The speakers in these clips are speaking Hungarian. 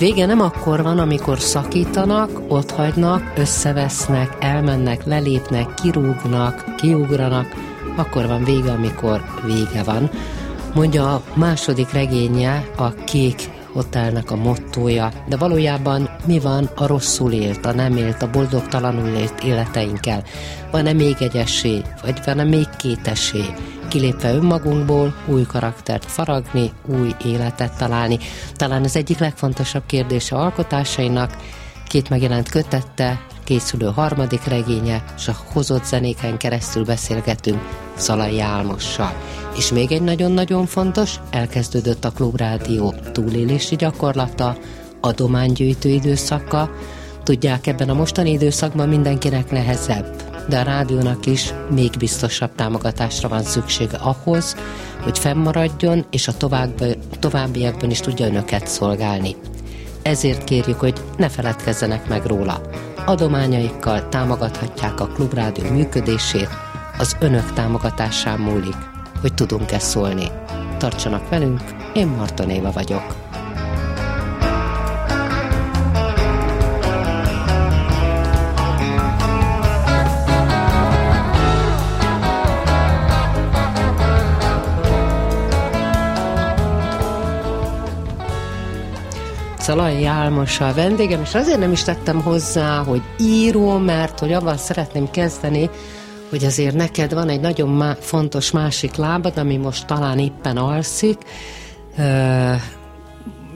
Vége nem akkor van, amikor szakítanak, otthagynak, összevesznek, elmennek, lelépnek, kirúgnak, kiugranak, akkor van vége, amikor vége van. Mondja a második regénye a kék hotelnek a mottója, de valójában mi van a rosszul élt, a nem élt, a boldogtalanul élt életeinkkel? Van-e még egy esély, vagy van-e még két esély? Kilépve önmagunkból új karaktert faragni, új életet találni. Talán az egyik legfontosabb kérdése alkotásainak, két megjelent kötette, készülő harmadik regénye, és a hozott zenéken keresztül beszélgetünk Szalai Álmossal. És még egy nagyon-nagyon fontos, elkezdődött a Klubrádió túlélési gyakorlata, adománygyűjtő időszaka. Tudják, ebben a mostani időszakban mindenkinek nehezebb de a rádiónak is még biztosabb támogatásra van szüksége ahhoz, hogy fennmaradjon, és a további, továbbiakban is tudja önöket szolgálni. Ezért kérjük, hogy ne feledkezzenek meg róla. Adományaikkal támogathatják a Klubrádió működését, az önök támogatásán múlik, hogy tudunk-e szólni. Tartsanak velünk, én Marton Éva vagyok. Szalai Álmos a vendégem, és azért nem is tettem hozzá, hogy író, mert hogy abban szeretném kezdeni, hogy azért neked van egy nagyon má- fontos másik lábad, ami most talán éppen alszik. Uh,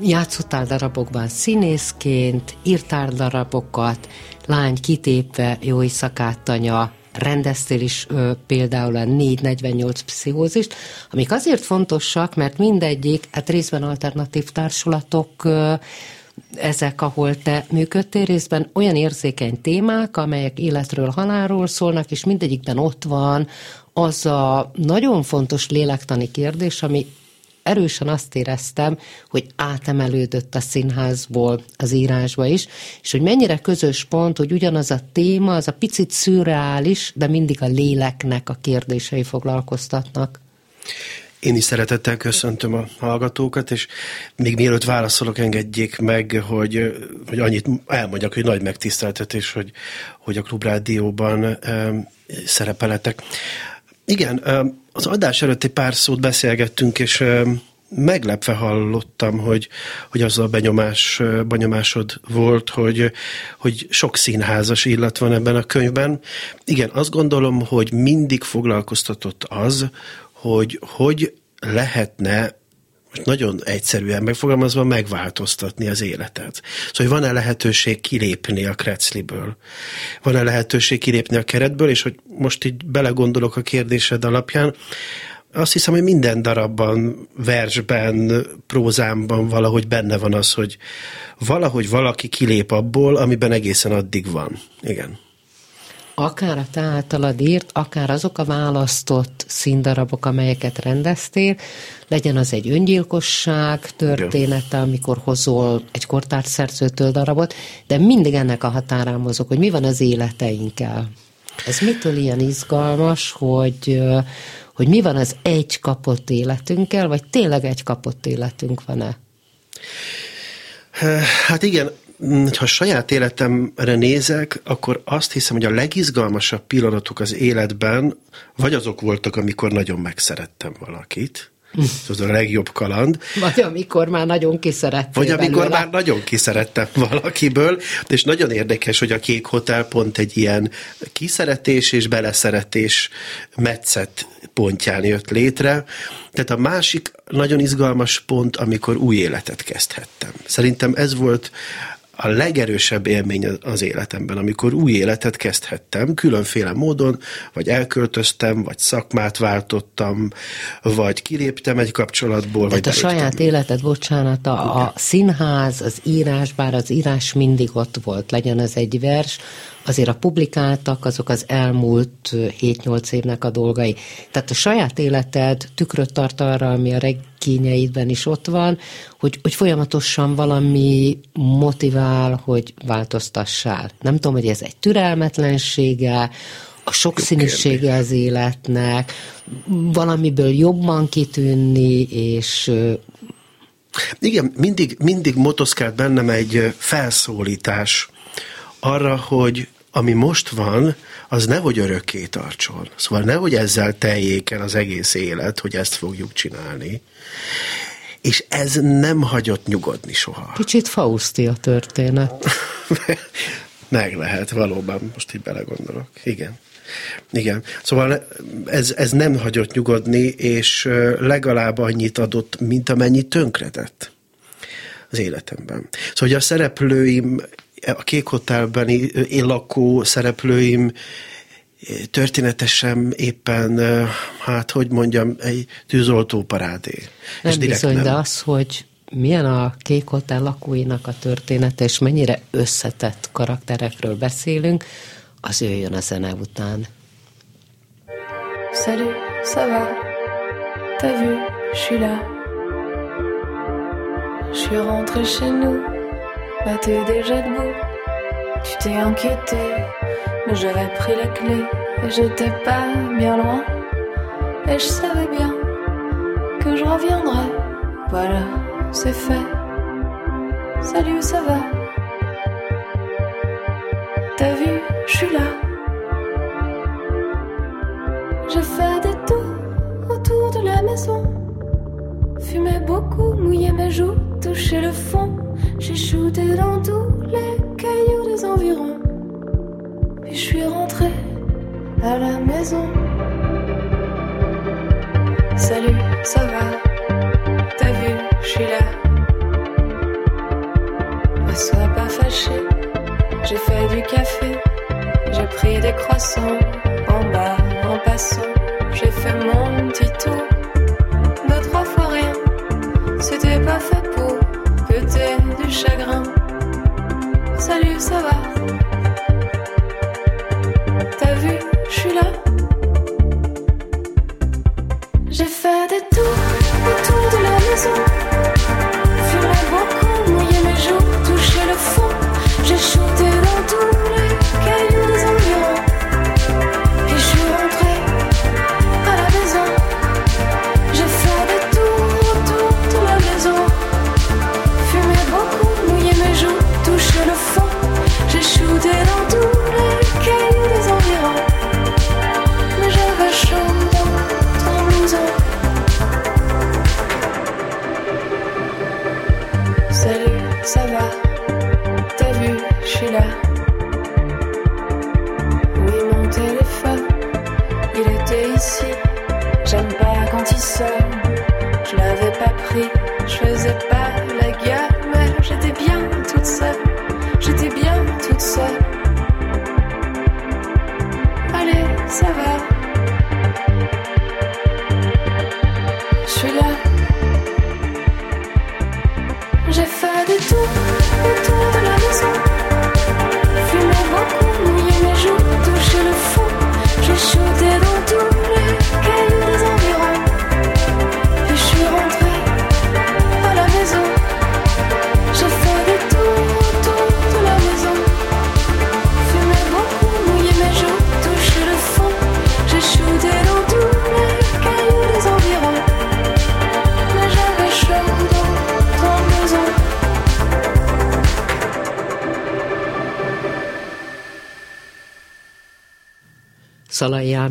játszottál darabokban színészként, írtál darabokat, lány kitépve, jó éjszakát, tanya, rendeztél is ö, például a 448 pszichózist, amik azért fontosak, mert mindegyik, hát részben alternatív társulatok ö, ezek, ahol te működtél részben, olyan érzékeny témák, amelyek életről, halálról szólnak, és mindegyikben ott van az a nagyon fontos lélektani kérdés, ami erősen azt éreztem, hogy átemelődött a színházból az írásba is, és hogy mennyire közös pont, hogy ugyanaz a téma, az a picit szürreális, de mindig a léleknek a kérdései foglalkoztatnak. Én is szeretettel köszöntöm a hallgatókat, és még mielőtt válaszolok, engedjék meg, hogy, hogy annyit elmondjak, hogy nagy megtiszteltetés, hogy, hogy a Klubrádióban um, szerepeletek. Igen, az adás előtt egy pár szót beszélgettünk, és meglepve hallottam, hogy, hogy az a benyomás, benyomásod volt, hogy, hogy sok színházas illat van ebben a könyvben. Igen, azt gondolom, hogy mindig foglalkoztatott az, hogy hogy lehetne most nagyon egyszerűen megfogalmazva megváltoztatni az életet. Szóval, hogy van-e lehetőség kilépni a krecliből? Van-e lehetőség kilépni a keretből, és hogy most így belegondolok a kérdésed alapján, azt hiszem, hogy minden darabban, versben, prózámban valahogy benne van az, hogy valahogy valaki kilép abból, amiben egészen addig van. Igen akár a te általad írt, akár azok a választott színdarabok, amelyeket rendeztél, legyen az egy öngyilkosság története, amikor hozol egy kortárs szerzőtől darabot, de mindig ennek a határán mozog, hogy mi van az életeinkkel. Ez mitől ilyen izgalmas, hogy, hogy mi van az egy kapott életünkkel, vagy tényleg egy kapott életünk van-e? Hát igen, ha saját életemre nézek, akkor azt hiszem, hogy a legizgalmasabb pillanatok az életben vagy azok voltak, amikor nagyon megszerettem valakit, ez a legjobb kaland. Vagy amikor már nagyon kiszerettem. Vagy amikor belőle. már nagyon kiszerettem valakiből, és nagyon érdekes, hogy a Kék Hotel pont egy ilyen kiszeretés és beleszeretés metszet pontján jött létre. Tehát a másik nagyon izgalmas pont, amikor új életet kezdhettem. Szerintem ez volt a legerősebb élmény az életemben, amikor új életet kezdhettem, különféle módon, vagy elköltöztem, vagy szakmát váltottam, vagy kiléptem egy kapcsolatból, vagy a saját életed, bocsánat, a, a színház, az írás, bár az írás mindig ott volt, legyen ez egy vers, azért a publikáltak, azok az elmúlt 7-8 évnek a dolgai. Tehát a saját életed tükröt tart arra, ami a regényeidben is ott van, hogy, hogy folyamatosan valami motivál, hogy változtassál. Nem tudom, hogy ez egy türelmetlensége, a sokszínűsége az életnek, valamiből jobban kitűnni, és igen, mindig, mindig motoszkált bennem egy felszólítás arra, hogy ami most van, az nehogy örökké tartson. Szóval nehogy ezzel teljék el az egész élet, hogy ezt fogjuk csinálni. És ez nem hagyott nyugodni soha. Kicsit Fausti a történet. Meg lehet, valóban, most így belegondolok. Igen. Igen. Szóval ez, ez nem hagyott nyugodni, és legalább annyit adott, mint amennyit tönkretett az életemben. Szóval hogy a szereplőim a Kék Hotelben én lakó szereplőim történetesen éppen, hát hogy mondjam, egy tűzoltó parádé. Nem és bizony, nem. de az, hogy milyen a Kék Hotel lakóinak a története, és mennyire összetett karakterekről beszélünk, az jöjjön a zene után. Salut, ça va? T'as vu, je suis là. Je suis rentré chez nous. Bah t'es déjà debout, tu t'es inquiété, mais j'avais pris la clé et j'étais pas bien loin. Et je savais bien que je reviendrais. Voilà, c'est fait. Salut, ça va? T'as vu, je suis là. J'ai fait des tours autour de la maison. Fumé beaucoup, mouillé mes joues, touché le fond. J'ai shooté dans tous les cailloux des environs. Puis je suis rentré à la maison. Salut, ça va? T'as vu, je suis là. Ne sois pas fâché, j'ai fait du café. J'ai pris des croissants en bas en passant. J'ai fait mon petit tour. Deux, trois fois rien, c'était pas fait chagrin. Salut, ça va? seven.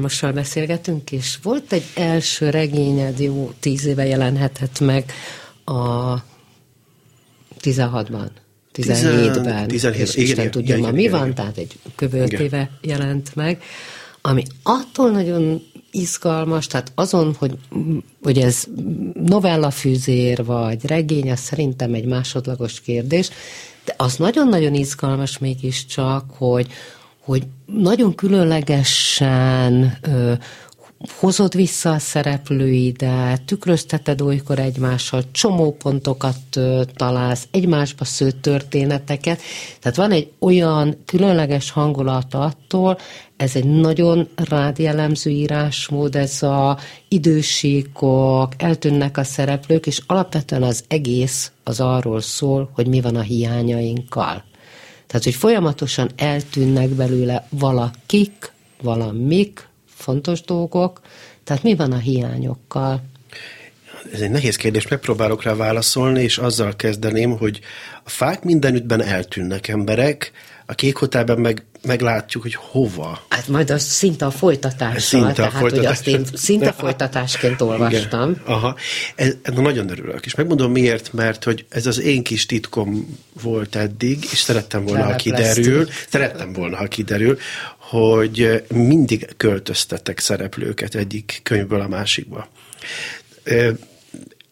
Álmossal beszélgetünk, és volt egy első regényed, jó, tíz éve jelenhetett meg a 16-ban, 17-ben, 17, és igen, Isten tudja igen, ma mi igen, van, igen. tehát egy kövöltéve jelent meg, ami attól nagyon izgalmas, tehát azon, hogy, hogy ez novellafűzér vagy regény, az szerintem egy másodlagos kérdés, De az nagyon-nagyon izgalmas mégiscsak, hogy, hogy nagyon különlegesen ö, hozod vissza a szereplőidet, tükrözteted olykor egymással, csomópontokat találsz, egymásba szőtt történeteket. Tehát van egy olyan különleges hangulata attól, ez egy nagyon rád jellemző írásmód, ez a idősíkok, eltűnnek a szereplők, és alapvetően az egész az arról szól, hogy mi van a hiányainkkal. Tehát, hogy folyamatosan eltűnnek belőle valakik, valamik, fontos dolgok, tehát mi van a hiányokkal? Ez egy nehéz kérdés, megpróbálok rá válaszolni, és azzal kezdeném, hogy a fák mindenüttben eltűnnek emberek, a kék hotelben meg meglátjuk, hogy hova. Hát majd az szinte a folytatással, szinte a tehát folytatás. hogy azt én szinte folytatásként olvastam. Igen. Aha. Ez, ez nagyon örülök, és megmondom miért, mert hogy ez az én kis titkom volt eddig, és szerettem volna, ha kiderül, szerettem volna, ha kiderül, hogy mindig költöztetek szereplőket egyik könyvből a másikba.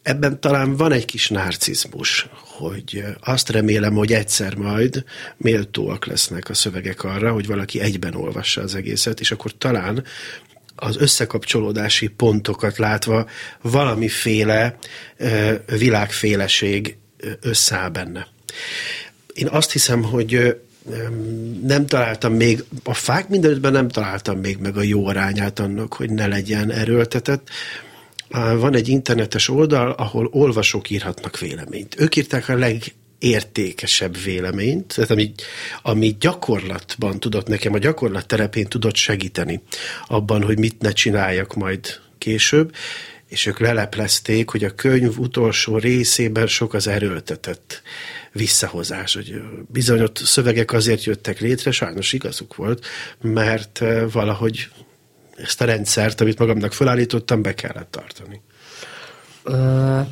Ebben talán van egy kis narcizmus, hogy azt remélem, hogy egyszer majd méltóak lesznek a szövegek arra, hogy valaki egyben olvassa az egészet, és akkor talán az összekapcsolódási pontokat látva valamiféle világféleség összeáll benne. Én azt hiszem, hogy nem találtam még, a fák mindenüttben nem találtam még meg a jó arányát annak, hogy ne legyen erőltetett. Van egy internetes oldal, ahol olvasók írhatnak véleményt. Ők írták a legértékesebb véleményt, tehát ami, ami gyakorlatban tudott nekem, a gyakorlat terepén tudott segíteni abban, hogy mit ne csináljak majd később, és ők leleplezték, hogy a könyv utolsó részében sok az erőltetett visszahozás, hogy bizony ott szövegek azért jöttek létre, sajnos igazuk volt, mert valahogy ezt a rendszert, amit magamnak felállítottam, be kellett tartani.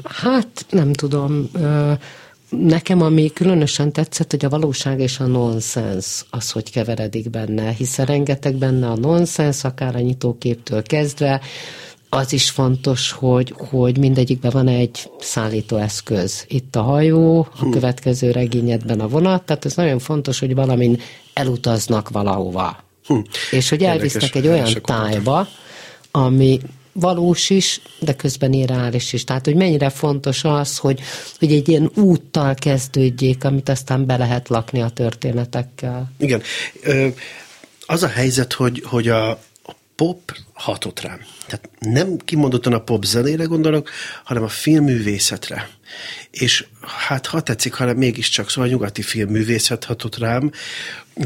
Hát nem tudom. Nekem ami különösen tetszett, hogy a valóság és a nonsens az, hogy keveredik benne, hiszen rengeteg benne a nonsens, akár a nyitóképtől kezdve, az is fontos, hogy, hogy mindegyikben van egy szállítóeszköz. Itt a hajó, a következő regényedben a vonat, tehát ez nagyon fontos, hogy valamin elutaznak valahova. Hm. És hogy elvisznek egy olyan tájba, ami valós is, de közben irreális is. Tehát, hogy mennyire fontos az, hogy, hogy egy ilyen úttal kezdődjék, amit aztán be lehet lakni a történetekkel. Igen. Az a helyzet, hogy, hogy a, pop hatott rám. Tehát nem kimondottan a pop zenére gondolok, hanem a filmművészetre. És hát ha tetszik, hanem mégiscsak, szóval a nyugati filmművészet hatott rám,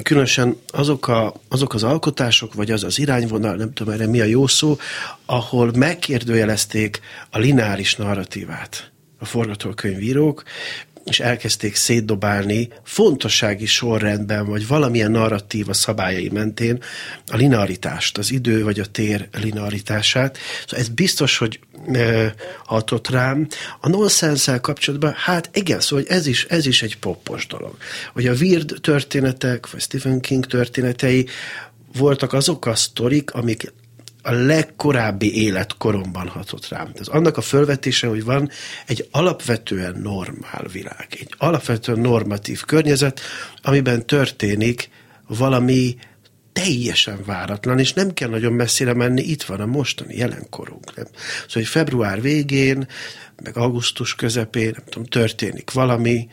különösen azok, a, azok az alkotások, vagy az az irányvonal, nem tudom erre mi a jó szó, ahol megkérdőjelezték a lineáris narratívát a forgatókönyvírók, és elkezdték szétdobálni fontossági sorrendben, vagy valamilyen narratíva szabályai mentén a linearitást, az idő vagy a tér linearitását. Szóval ez biztos, hogy e, hatott rám. A nonsenszel kapcsolatban, hát igen, szóval ez is, ez is egy poppos dolog. Hogy a Weird történetek, vagy Stephen King történetei voltak azok a sztorik, amik a legkorábbi életkoromban hatott rám. Ez annak a fölvetése, hogy van egy alapvetően normál világ, egy alapvetően normatív környezet, amiben történik valami teljesen váratlan, és nem kell nagyon messzire menni, itt van a mostani jelenkorunk. Nem? Szóval, hogy február végén, meg augusztus közepén, nem tudom, történik valami,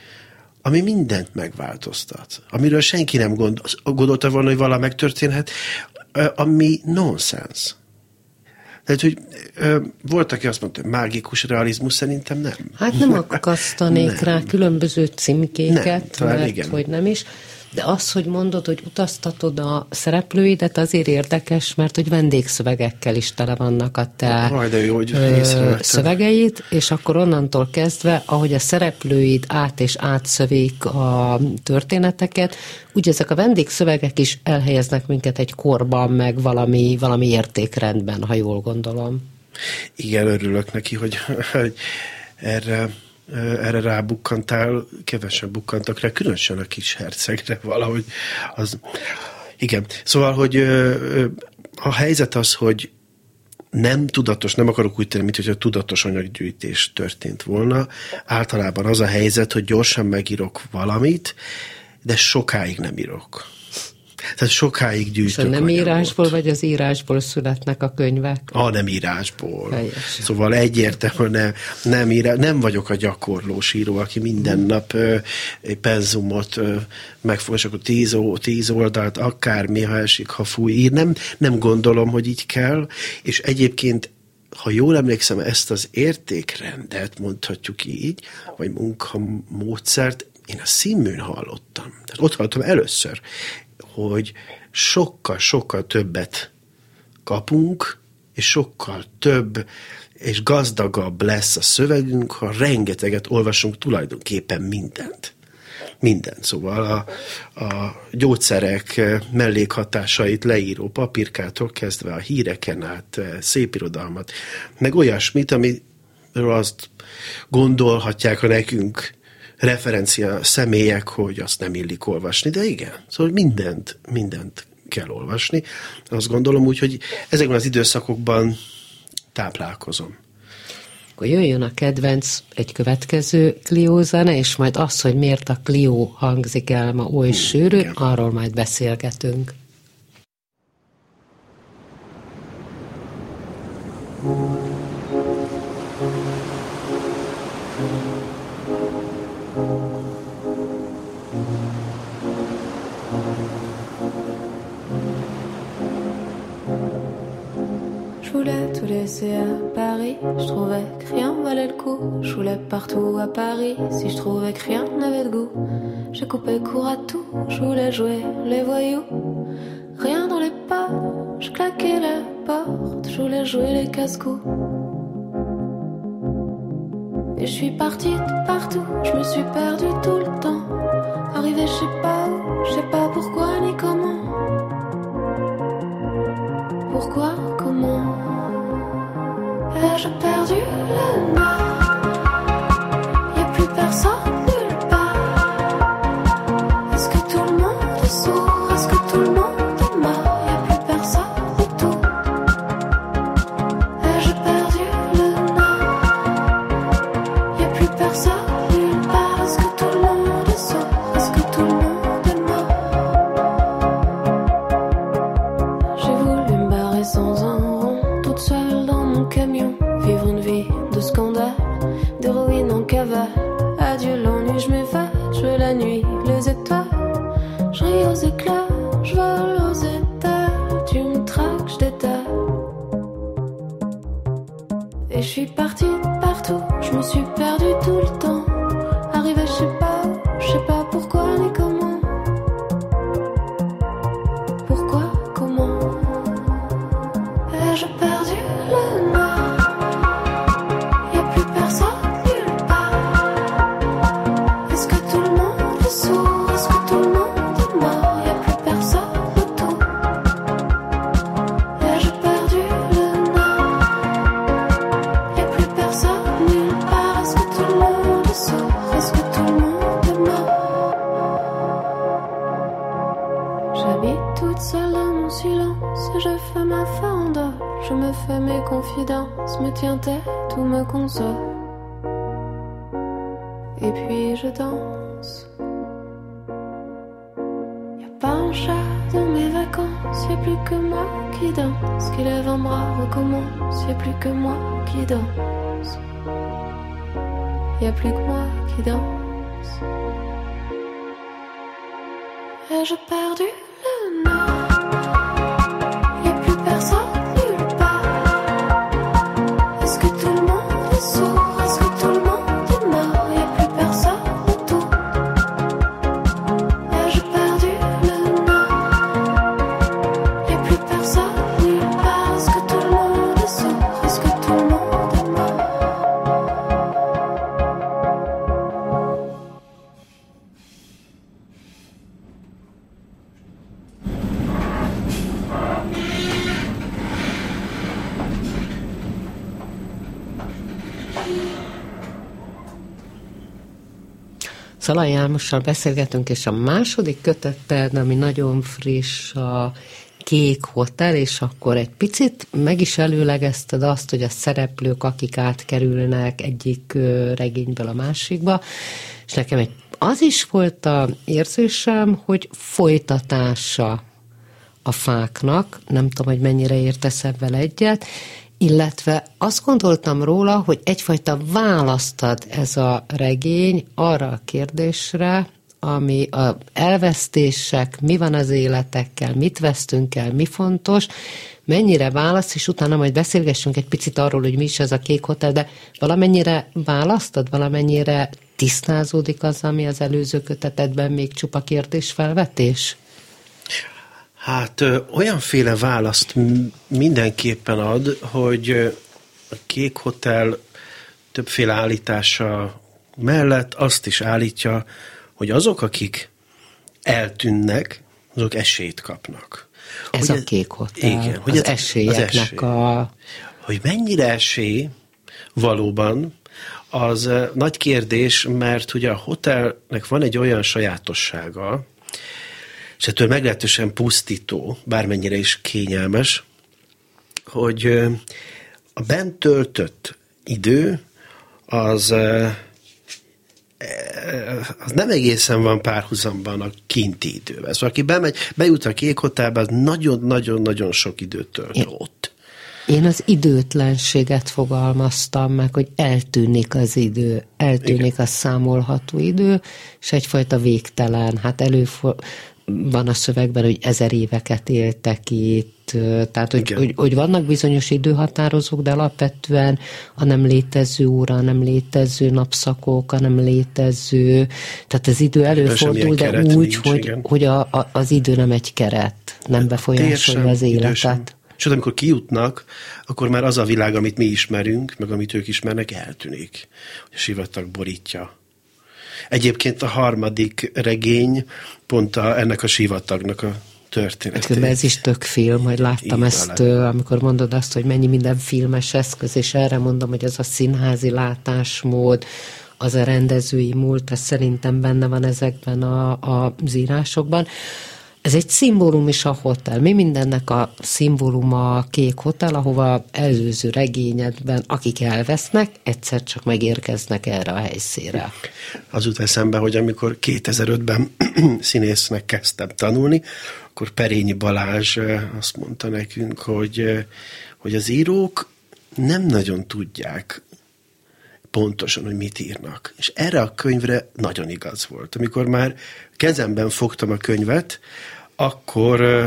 ami mindent megváltoztat, amiről senki nem gondol, gondolta volna, hogy valami megtörténhet, ami nonsens. Tehát, hogy ö, volt, aki azt mondta, hogy mágikus realizmus, szerintem nem. Hát nem akasztanék rá különböző címkéket, nem, mert igen. hogy nem is. De az, hogy mondod, hogy utaztatod a szereplőidet, azért érdekes, mert hogy vendégszövegekkel is tele vannak a te Aj, de jó, hogy szövegeid, és akkor onnantól kezdve, ahogy a szereplőid át és átszövik a történeteket, úgy ezek a vendégszövegek is elhelyeznek minket egy korban, meg valami, valami értékrendben, ha jól gondolom. Igen, örülök neki, hogy, hogy erre erre rábukkantál, kevesebb bukkantak rá, különösen a kis hercegre valahogy. Az, igen, szóval, hogy a helyzet az, hogy nem tudatos, nem akarok úgy tenni, mint hogyha tudatos anyaggyűjtés történt volna. Általában az a helyzet, hogy gyorsan megírok valamit, de sokáig nem írok. Tehát sokáig gyűjtök És a nem anyagot. írásból, vagy az írásból születnek a könyvek? A nem írásból. Helyes. Szóval egyértelműen nem, nem, írá, nem vagyok a gyakorlós író, aki minden hmm. nap ö, egy penzumot ö, megfog, és akkor tíz, ó, tíz oldalt, akármi, ha esik, ha fúj, ír. Nem, nem gondolom, hogy így kell, és egyébként ha jól emlékszem, ezt az értékrendet, mondhatjuk így, vagy munkamódszert, én a színműn hallottam. Tehát ott hallottam először hogy sokkal-sokkal többet kapunk, és sokkal több és gazdagabb lesz a szövegünk, ha rengeteget olvasunk tulajdonképpen mindent. Mindent. Szóval a, a gyógyszerek mellékhatásait leíró papírkától kezdve a híreken át, szép irodalmat, meg olyasmit, amiről azt gondolhatják a nekünk referencia személyek, hogy azt nem illik olvasni, de igen, szóval mindent, mindent kell olvasni. Azt gondolom úgy, hogy ezekben az időszakokban táplálkozom. Akkor jöjjön a kedvenc egy következő Clio zene, és majd az, hogy miért a Clio hangzik el ma oly sűrű, arról majd beszélgetünk. thank you laisser à Paris. Je trouvais que rien valait le coup. Je voulais partout à Paris. Si je trouvais que rien n'avait de goût, je coupais court à tout. Je voulais jouer les voyous. Rien dans les pas, je claquais la porte. Je voulais jouer les casse-coups. Et je suis partie de partout, je me suis perdue tout le temps. Arrivé, je sais pas où, je sais pas pourquoi ni comment. Pourquoi, comment? Ai-je perdu le nord Y'a plus personne Adieu l'ennui, je m'évade, je veux la nuit, les étoiles. Je ris aux éclats, je vole aux étals. Tu me traques, je. Et je suis partie partout, je me suis Szalai Álmossal beszélgetünk, és a második kötetted, ami nagyon friss, a kék hotel, és akkor egy picit meg is előlegezted azt, hogy a szereplők, akik átkerülnek egyik regényből a másikba, és nekem egy az is volt a érzésem, hogy folytatása a fáknak, nem tudom, hogy mennyire értesz ebben egyet, illetve azt gondoltam róla, hogy egyfajta választad ez a regény arra a kérdésre, ami a elvesztések, mi van az életekkel, mit vesztünk el, mi fontos, mennyire választ, és utána majd beszélgessünk egy picit arról, hogy mi is ez a kék hotel, de valamennyire választad, valamennyire tisztázódik az, ami az előző kötetedben még csupa kérdésfelvetés? Hát olyanféle választ mindenképpen ad, hogy a Kék Hotel többféle állítása mellett azt is állítja, hogy azok, akik eltűnnek, azok esélyt kapnak. Ez hogy a kék hotel, igen, hogy az, az esélyeknek az esély. a... Hogy mennyire esély valóban, az nagy kérdés, mert ugye a hotelnek van egy olyan sajátossága, és ettől meglehetősen pusztító, bármennyire is kényelmes, hogy a bent töltött idő az, az nem egészen van párhuzamban a kinti idővel. Szóval aki bemegy, bejut a kék hotelbe, az nagyon-nagyon-nagyon sok időt tölt Én, ott. Én az időtlenséget fogalmaztam meg, hogy eltűnik az idő, eltűnik Igen. a számolható idő, és egyfajta végtelen, hát előfordul, van a szövegben, hogy ezer éveket éltek itt, tehát hogy, hogy, hogy vannak bizonyos időhatározók, de alapvetően a nem létező óra, a nem létező napszakok, a nem létező, tehát az idő előfordul, de úgy, nincs, hogy, hogy a, a, az idő nem egy keret, nem befolyásolja az életet. És amikor kijutnak, akkor már az a világ, amit mi ismerünk, meg amit ők ismernek, eltűnik. A sivatag borítja Egyébként a harmadik regény pont a, ennek a sivatagnak a történet. Ez is tök film, hogy láttam Így ezt, talán. amikor mondod azt, hogy mennyi minden filmes eszköz, és erre mondom, hogy az a színházi látásmód, az a rendezői múlt, ez szerintem benne van ezekben a, a, az írásokban. Ez egy szimbólum is a hotel. Mi mindennek a szimbóluma a kék hotel, ahova előző regényedben, akik elvesznek, egyszer csak megérkeznek erre a helyszínre. Az jut eszembe, hogy amikor 2005-ben színésznek kezdtem tanulni, akkor Perényi Balázs azt mondta nekünk, hogy, hogy az írók nem nagyon tudják pontosan, hogy mit írnak. És erre a könyvre nagyon igaz volt. Amikor már kezemben fogtam a könyvet, akkor ö,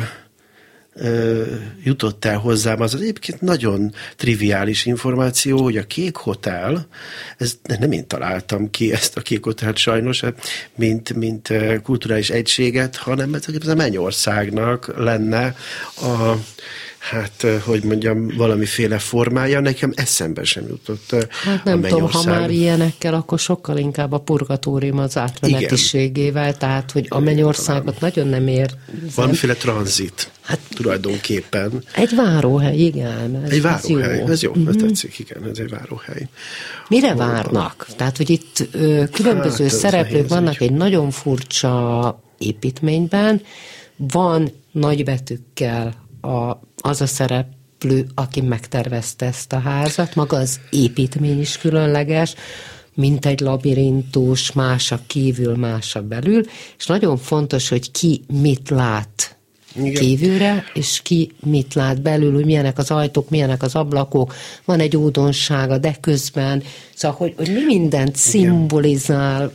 ö, jutott el hozzám az, az egyébként nagyon triviális információ, hogy a Kék Hotel, ez nem én találtam ki ezt a Kék Hotelt sajnos, mint, mint kulturális egységet, hanem ez a Mennyországnak lenne a hát, hogy mondjam, valamiféle formája, nekem eszembe sem jutott Hát nem tudom, ha már ilyenekkel, akkor sokkal inkább a purgatórium az átmenetiségével, igen. tehát, hogy a mennyországot nagyon nem ér. Valamiféle tranzit, hát, tulajdonképpen. Egy váróhely, igen. Ez, egy váróhely, ez jó, ez, jó, mm-hmm. tetszik, igen, ez egy váróhely. Mire Hol várnak? Van? Tehát, hogy itt ö, különböző hát, szereplők vannak egy nagyon furcsa építményben, van nagybetűkkel a az a szereplő, aki megtervezte ezt a házat, maga az építmény is különleges, mint egy labirintus, más a kívül, más a belül, és nagyon fontos, hogy ki mit lát igen. kívülre, és ki mit lát belül, hogy milyenek az ajtók, milyenek az ablakok, van egy újdonsága, de közben, szóval, hogy, hogy mi mindent szimbolizál.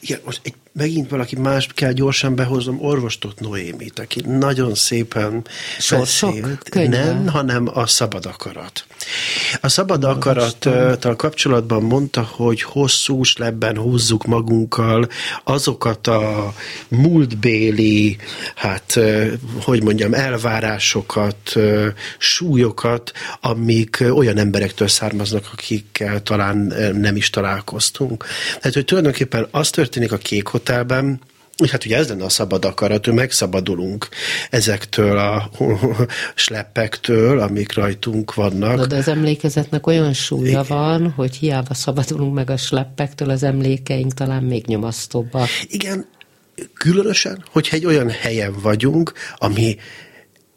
Igen, most egy megint valaki más kell gyorsan behoznom, orvostot Noémit, aki nagyon szépen beszélt. Nem, hanem a szabad akarat. A szabad akarattal kapcsolatban mondta, hogy hosszú lebben húzzuk magunkkal azokat a múltbéli, hát, hogy mondjam, elvárásokat, súlyokat, amik olyan emberektől származnak, akikkel talán nem is találkoztunk. Tehát, hogy tulajdonképpen az történik a kék hotelben, és hát ugye ez lenne a szabad akarat, hogy megszabadulunk ezektől a sleppektől, amik rajtunk vannak. Na, de az emlékezetnek olyan súlya Igen. van, hogy hiába szabadulunk meg a sleppektől, az emlékeink talán még nyomasztóbbak. Igen, különösen, hogyha egy olyan helyen vagyunk, ami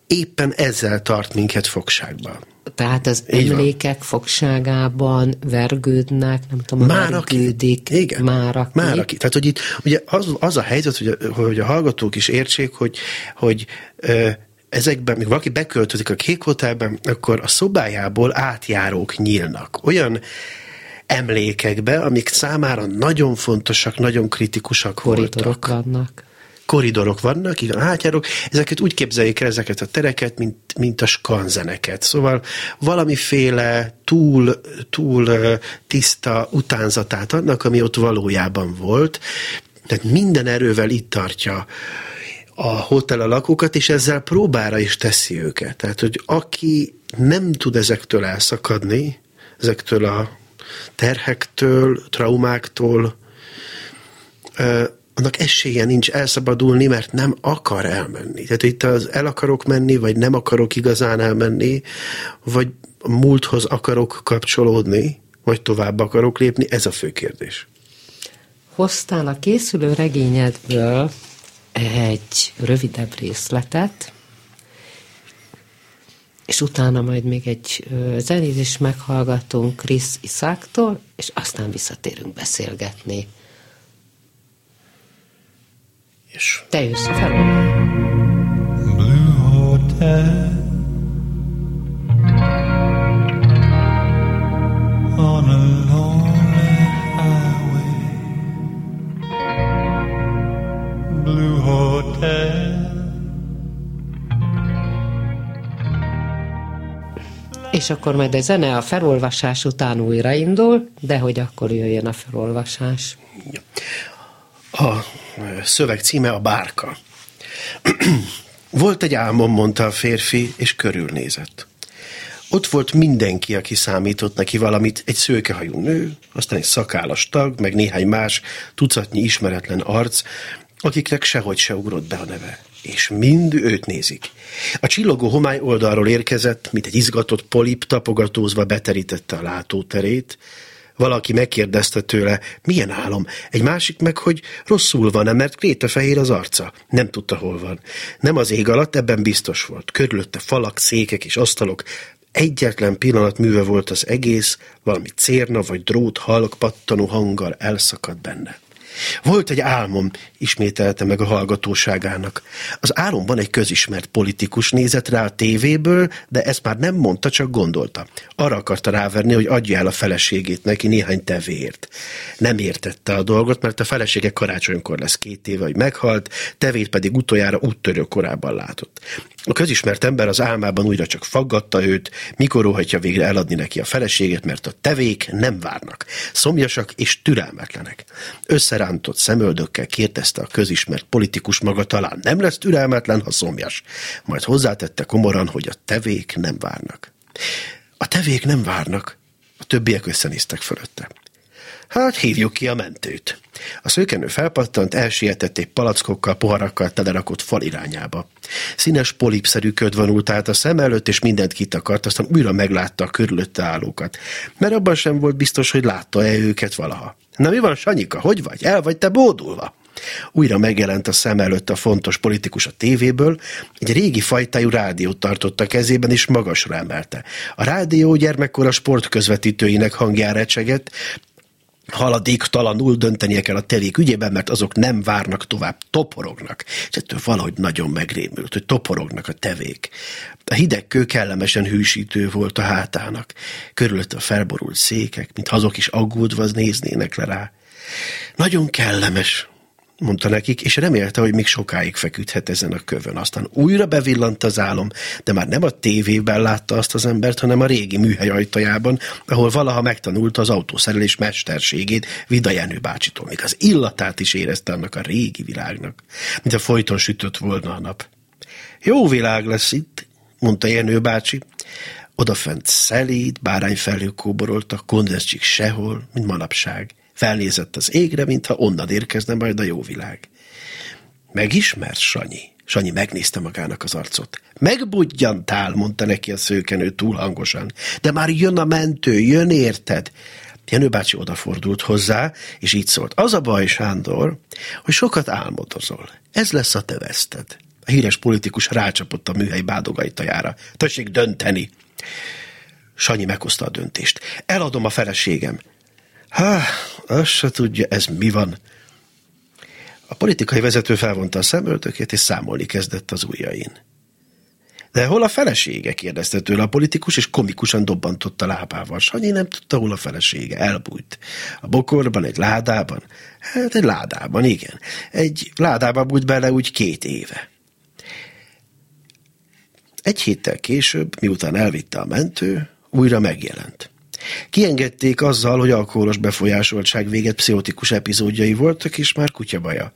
éppen ezzel tart minket fogságban. Tehát az Így emlékek van. fogságában vergődnek, nem tudom, vergődik. Igen. Már aki. Már aki. Tehát, hogy itt ugye az, az a helyzet, hogy a, hogy a hallgatók is értsék, hogy, hogy ö, ezekben, még valaki beköltözik a kék hotelben, akkor a szobájából átjárók nyílnak. Olyan emlékekbe, amik számára nagyon fontosak, nagyon kritikusak Koridorok voltak. vannak koridorok vannak, igen, átjárok, ezeket úgy képzeljék el ezeket a tereket, mint, mint a skanzeneket. Szóval valamiféle túl, túl tiszta utánzatát annak, ami ott valójában volt. Tehát minden erővel itt tartja a hotel a lakókat, és ezzel próbára is teszi őket. Tehát, hogy aki nem tud ezektől elszakadni, ezektől a terhektől, traumáktól, annak esélye nincs elszabadulni, mert nem akar elmenni. Tehát itt az el akarok menni, vagy nem akarok igazán elmenni, vagy a múlthoz akarok kapcsolódni, vagy tovább akarok lépni, ez a fő kérdés. Hoztál a készülő regényedből egy rövidebb részletet, és utána majd még egy zenét is meghallgatunk Krisz Iszáktól, és aztán visszatérünk beszélgetni és te jössz fel. Blue Hotel. On a lonely highway. Blue Hotel. És akkor majd a zene a felolvasás után újraindul, de hogy akkor jöjjön a felolvasás. A szöveg címe a bárka. volt egy álmom, mondta a férfi, és körülnézett. Ott volt mindenki, aki számított neki valamit, egy szőkehajú nő, aztán egy szakállas tag, meg néhány más tucatnyi ismeretlen arc, akiknek sehogy se ugrott be a neve. És mind őt nézik. A csillogó homály oldalról érkezett, mint egy izgatott polip tapogatózva beterítette a látóterét, valaki megkérdezte tőle, milyen álom, egy másik meg, hogy rosszul van-e, mert krétafehér az arca. Nem tudta, hol van. Nem az ég alatt, ebben biztos volt. Körülötte falak, székek és asztalok, egyetlen pillanat műve volt az egész, valami cérna vagy drót halk pattanó hanggal elszakadt benne. Volt egy álmom, ismételte meg a hallgatóságának. Az álomban egy közismert politikus nézett rá a tévéből, de ezt már nem mondta, csak gondolta. Arra akarta ráverni, hogy adja el a feleségét neki néhány tevéért. Nem értette a dolgot, mert a felesége karácsonykor lesz két éve, hogy meghalt, tevét pedig utoljára úttörő korában látott. A közismert ember az álmában újra csak faggatta őt, mikor óhatja végre eladni neki a feleséget, mert a tevék nem várnak, szomjasak és türelmetlenek. Összerántott szemöldökkel kérdezte a közismert politikus maga talán nem lesz türelmetlen, ha szomjas. Majd hozzátette komoran, hogy a tevék nem várnak. A tevék nem várnak. A többiek összenéztek fölötte. Hát hívjuk ki a mentőt. A szőkenő felpattant, elsietett egy palackokkal, poharakkal telerakott fal irányába. Színes polipszerű köd vonult át a szem előtt, és mindent kitakart, aztán újra meglátta a körülötte állókat. Mert abban sem volt biztos, hogy látta-e őket valaha. Na mi van, Sanyika, hogy vagy? El vagy te bódulva? Újra megjelent a szem előtt a fontos politikus a tévéből, egy régi fajtájú rádiót tartott a kezében, és magasra emelte. A rádió gyermekkora sportközvetítőinek hangjára recsegett, haladéktalanul döntenie kell a tevék ügyében, mert azok nem várnak tovább, toporognak. És ettől valahogy nagyon megrémült, hogy toporognak a tevék. A hideg kő kellemesen hűsítő volt a hátának. Körülött a felborult székek, mint azok is aggódva néznének le rá. Nagyon kellemes, mondta nekik, és remélte, hogy még sokáig feküdhet ezen a kövön. Aztán újra bevillant az álom, de már nem a tévében látta azt az embert, hanem a régi műhely ajtajában, ahol valaha megtanulta az autószerelés mesterségét Vida Jenő bácsitól. Még az illatát is érezte annak a régi világnak, mint a folyton sütött volna a nap. Jó világ lesz itt, mondta Jenő bácsi. Odafent szelíd, bárányfelhő kóboroltak, kondenzcsik sehol, mint manapság. Felnézett az égre, mintha onnan érkezne majd a jó világ. Megismert, Sanyi? Sanyi megnézte magának az arcot. Megbudjantál, mondta neki a szőkenő túl hangosan. De már jön a mentő, jön érted? Jenő bácsi odafordult hozzá, és így szólt. Az a baj, Sándor, hogy sokat álmodozol. Ez lesz a te veszted. A híres politikus rácsapott a műhely bádogajtajára. Tessék dönteni! Sanyi meghozta a döntést. Eladom a feleségem. Há, azt se tudja, ez mi van. A politikai vezető felvonta a szemöldökét, és számolni kezdett az ujjain. De hol a felesége? kérdezte tőle a politikus, és komikusan dobbantott a lábával. Sanyi nem tudta, hol a felesége. Elbújt. A bokorban, egy ládában? Hát egy ládában, igen. Egy ládába bújt bele úgy két éve. Egy héttel később, miután elvitte a mentő, újra megjelent. Kiengedték azzal, hogy alkoholos befolyásoltság véget pszichotikus epizódjai voltak, és már kutyabaja.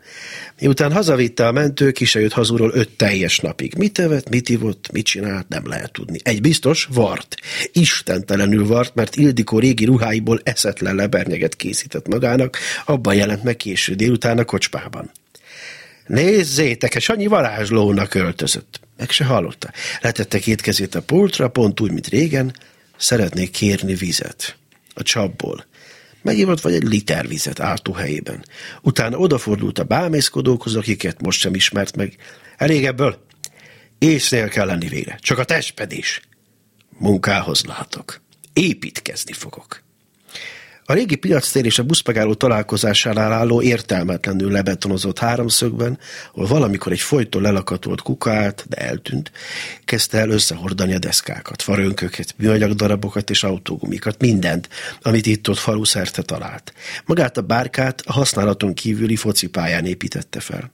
Miután hazavitte a mentő, ki se jött hazúról öt teljes napig. Mit evett, mit ivott, mit csinált, nem lehet tudni. Egy biztos, vart. Istentelenül vart, mert Ildikó régi ruháiból eszetlen lebernyeget készített magának, abban jelent meg késő délután a kocsmában. Nézzétek, és annyi varázslónak öltözött. Meg se hallotta. Letette két kezét a pultra, pont úgy, mint régen, szeretnék kérni vizet. A csapból. Megívott vagy egy liter vizet ártóhelyében. Utána odafordult a bámészkodókhoz, akiket most sem ismert meg. Elég ebből? Észnél kell lenni végre. Csak a testpedés. Munkához látok. Építkezni fogok. A régi piactér és a buszmegálló találkozásánál álló értelmetlenül lebetonozott háromszögben, ahol valamikor egy folyton lelakatolt kuka állt, de eltűnt, kezdte el összehordani a deszkákat, farönköket, műanyag darabokat és autógumikat, mindent, amit itt-ott falu szerte talált. Magát a bárkát a használaton kívüli focipályán építette fel.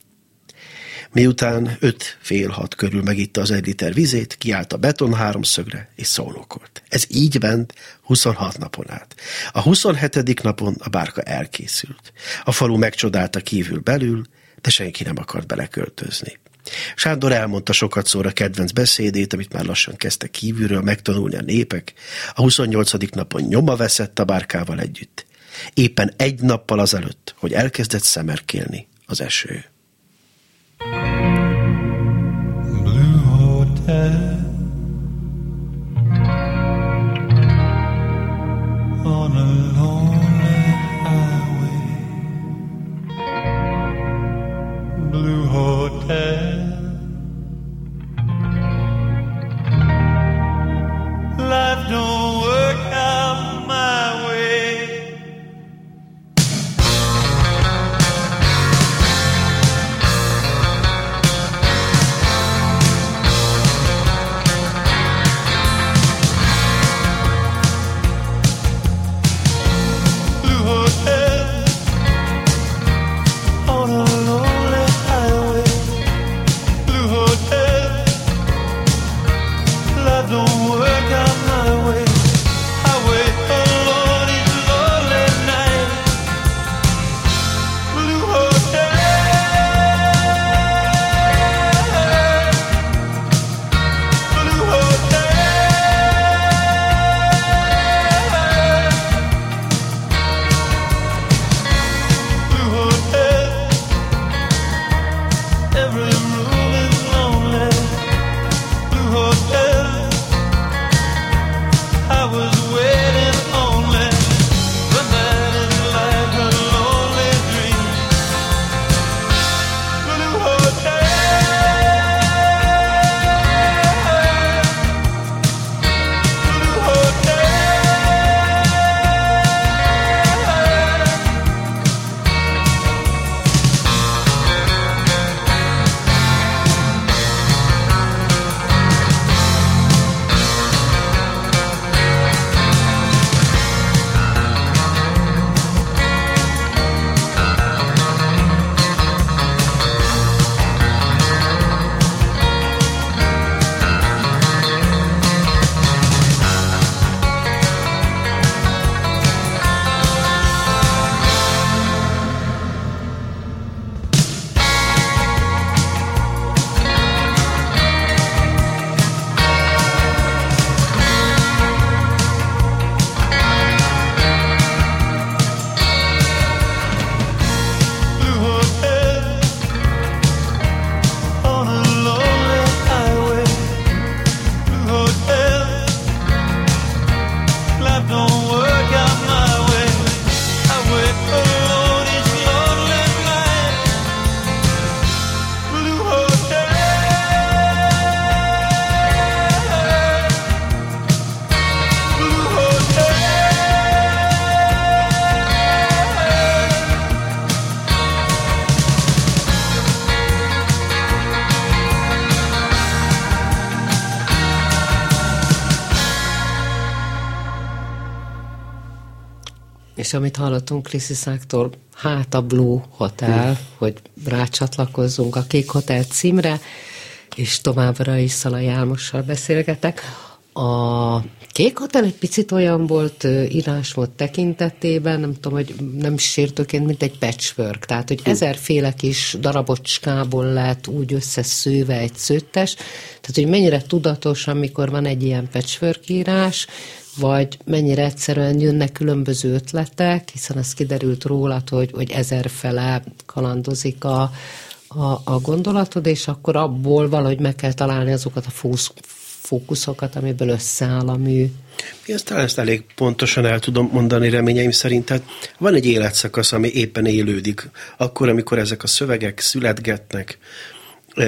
Miután öt fél hat körül megitta az egy liter vizét, kiállt a beton háromszögre, és szónokolt. Ez így ment 26 napon át. A 27. napon a bárka elkészült. A falu megcsodálta kívül belül, de senki nem akart beleköltözni. Sándor elmondta sokat szóra kedvenc beszédét, amit már lassan kezdte kívülről megtanulni a népek. A 28. napon nyoma veszett a bárkával együtt. Éppen egy nappal azelőtt, hogy elkezdett szemerkélni az eső. Blue És amit hallottunk Krisziszáktól, hát a Blue Hotel, hmm. hogy rácsatlakozzunk a Kék Hotel címre, és továbbra is Szalai Álmossal beszélgetek. A Kék Hotel egy picit olyan volt írásmód tekintetében, nem tudom, hogy nem sértőként, mint egy patchwork, tehát hogy ezerféle kis darabocskából lett úgy összeszőve egy szőttes, tehát hogy mennyire tudatos, amikor van egy ilyen patchwork írás, vagy mennyire egyszerűen jönnek különböző ötletek, hiszen az kiderült rólad, hogy, hogy ezerfele kalandozik a, a, a gondolatod, és akkor abból valahogy meg kell találni azokat a fókuszokat, amiből összeáll a mű. Ezt talán ezt elég pontosan el tudom mondani reményeim szerint. Tehát van egy életszakasz, ami éppen élődik. Akkor, amikor ezek a szövegek születgetnek,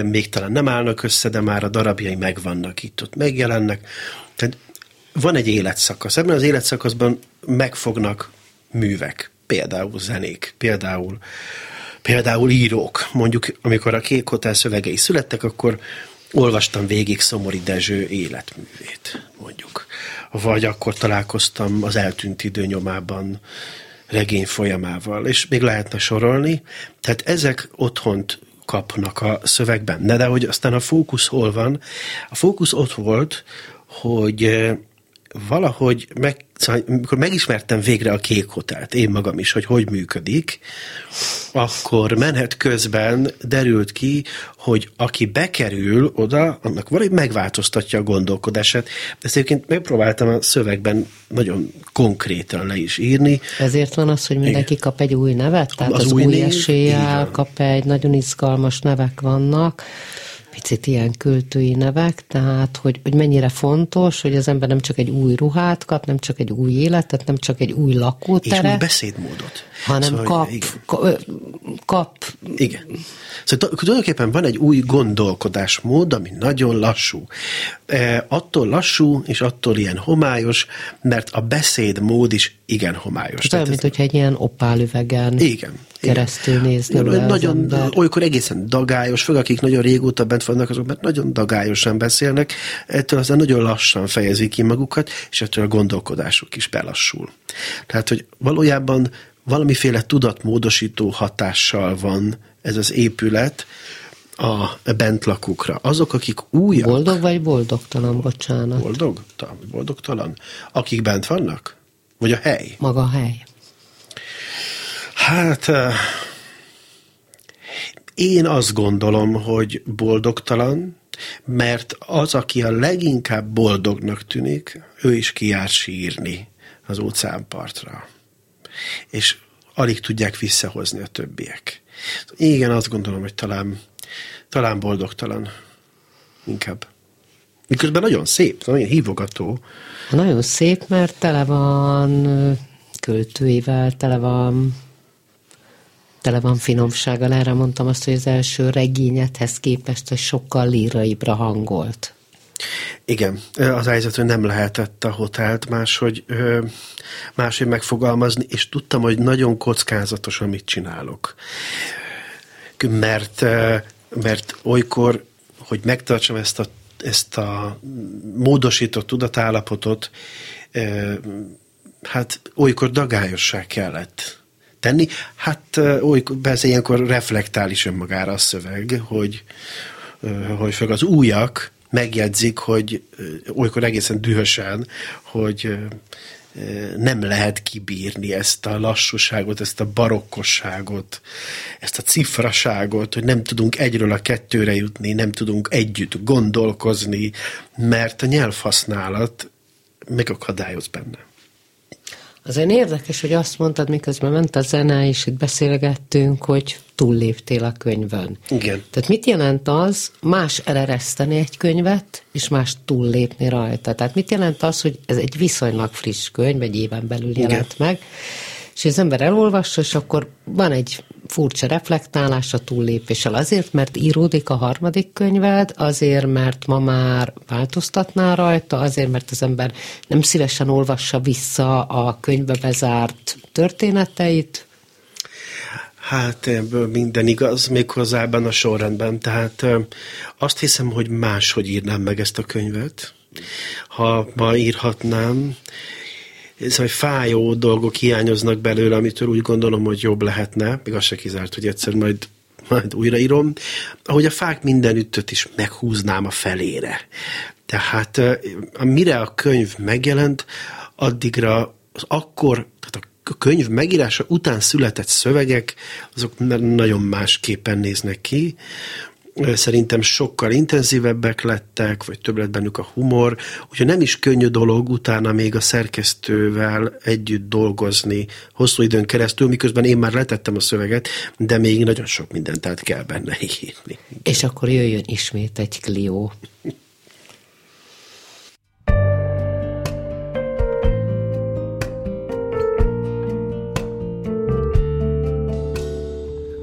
még talán nem állnak össze, de már a darabjai megvannak itt, ott megjelennek. Tehát van egy életszakasz. Ebben az életszakaszban megfognak művek, például zenék, például, például írók. Mondjuk, amikor a Kék Hotel szövegei születtek, akkor olvastam végig Szomori Dezső életművét, mondjuk. Vagy akkor találkoztam az eltűnt idő nyomában regény folyamával, és még lehetne sorolni. Tehát ezek otthont kapnak a szövegben. De, de hogy aztán a fókusz hol van? A fókusz ott volt, hogy valahogy meg, szóval, amikor megismertem végre a Kék Hotelt, én magam is, hogy hogy működik, akkor menet közben derült ki, hogy aki bekerül oda, annak valahogy megváltoztatja a gondolkodását. Ezt egyébként megpróbáltam a szövegben nagyon konkrétan le is írni. Ezért van az, hogy mindenki Igen. kap egy új nevet? Tehát az, az új, új eséllyel kap egy, nagyon izgalmas nevek vannak picit ilyen költői nevek, tehát hogy, hogy mennyire fontos, hogy az ember nem csak egy új ruhát kap, nem csak egy új életet, nem csak egy új lakóteret. És új beszédmódot. Hanem szóval, kap, igen. kap... Igen. Szóval tulajdonképpen van egy új gondolkodásmód, ami nagyon lassú. E, attól lassú, és attól ilyen homályos, mert a beszédmód is igen homályos. Tehát, mint hogyha egy ilyen opálüvegen igen, keresztül igen. igen, Nagyon, olykor egészen dagályos, főleg akik nagyon régóta bent vannak, azok mert nagyon dagályosan beszélnek, ettől aztán nagyon lassan fejezik ki magukat, és ettől a gondolkodásuk is belassul. Tehát, hogy valójában valamiféle tudatmódosító hatással van ez az épület a bentlakukra. Azok, akik újak... Boldog vagy boldogtalan, bocsánat? Boldog? Boldogtalan? Akik bent vannak? Vagy a hely? Maga a hely. Hát... Uh, én azt gondolom, hogy boldogtalan, mert az, aki a leginkább boldognak tűnik, ő is kijár sírni az óceánpartra és alig tudják visszahozni a többiek. Igen, azt gondolom, hogy talán, talán boldogtalan inkább. Miközben nagyon szép, nagyon hívogató. Nagyon szép, mert tele van költőivel, tele van tele van finomsággal. Erre mondtam azt, hogy az első regényethez képest, hogy sokkal líraibbra hangolt. Igen, az helyzet, hogy nem lehetett a hotelt máshogy, máshogy megfogalmazni, és tudtam, hogy nagyon kockázatos, amit csinálok. Mert, mert olykor, hogy megtartsam ezt a, ezt a módosított tudatállapotot, hát olykor dagályossá kellett tenni. Hát olykor, persze ilyenkor reflektál is önmagára a szöveg, hogy, hogy főleg az újak, megjegyzik, hogy olykor egészen dühösen, hogy nem lehet kibírni ezt a lassúságot, ezt a barokkosságot, ezt a cifraságot, hogy nem tudunk egyről a kettőre jutni, nem tudunk együtt gondolkozni, mert a nyelvhasználat megakadályoz benne. Azért érdekes, hogy azt mondtad, miközben ment a zene, és itt beszélgettünk, hogy túlléptél a könyvön. Igen. Tehát mit jelent az más elereszteni egy könyvet, és más túllépni rajta? Tehát mit jelent az, hogy ez egy viszonylag friss könyv, egy éven belül jelent Igen. meg, és az ember elolvassa, és akkor van egy furcsa reflektálás a túllépéssel. Azért, mert íródik a harmadik könyved, azért, mert ma már változtatná rajta, azért, mert az ember nem szívesen olvassa vissza a könyvbe bezárt történeteit, Hát ebből minden igaz, méghozzá ebben a sorrendben. Tehát azt hiszem, hogy máshogy írnám meg ezt a könyvet, ha ma írhatnám, szóval fájó dolgok hiányoznak belőle, amitől úgy gondolom, hogy jobb lehetne, még az se kizárt, hogy egyszer majd majd újraírom, ahogy a fák mindenüttöt is meghúznám a felére. Tehát mire a könyv megjelent, addigra az akkor, tehát a könyv megírása után született szövegek, azok nagyon másképpen néznek ki. Szerintem sokkal intenzívebbek lettek, vagy több lett bennük a humor, úgyhogy nem is könnyű dolog utána még a szerkesztővel együtt dolgozni hosszú időn keresztül, miközben én már letettem a szöveget, de még nagyon sok mindent át kell benne írni. És akkor jöjjön ismét egy Clio.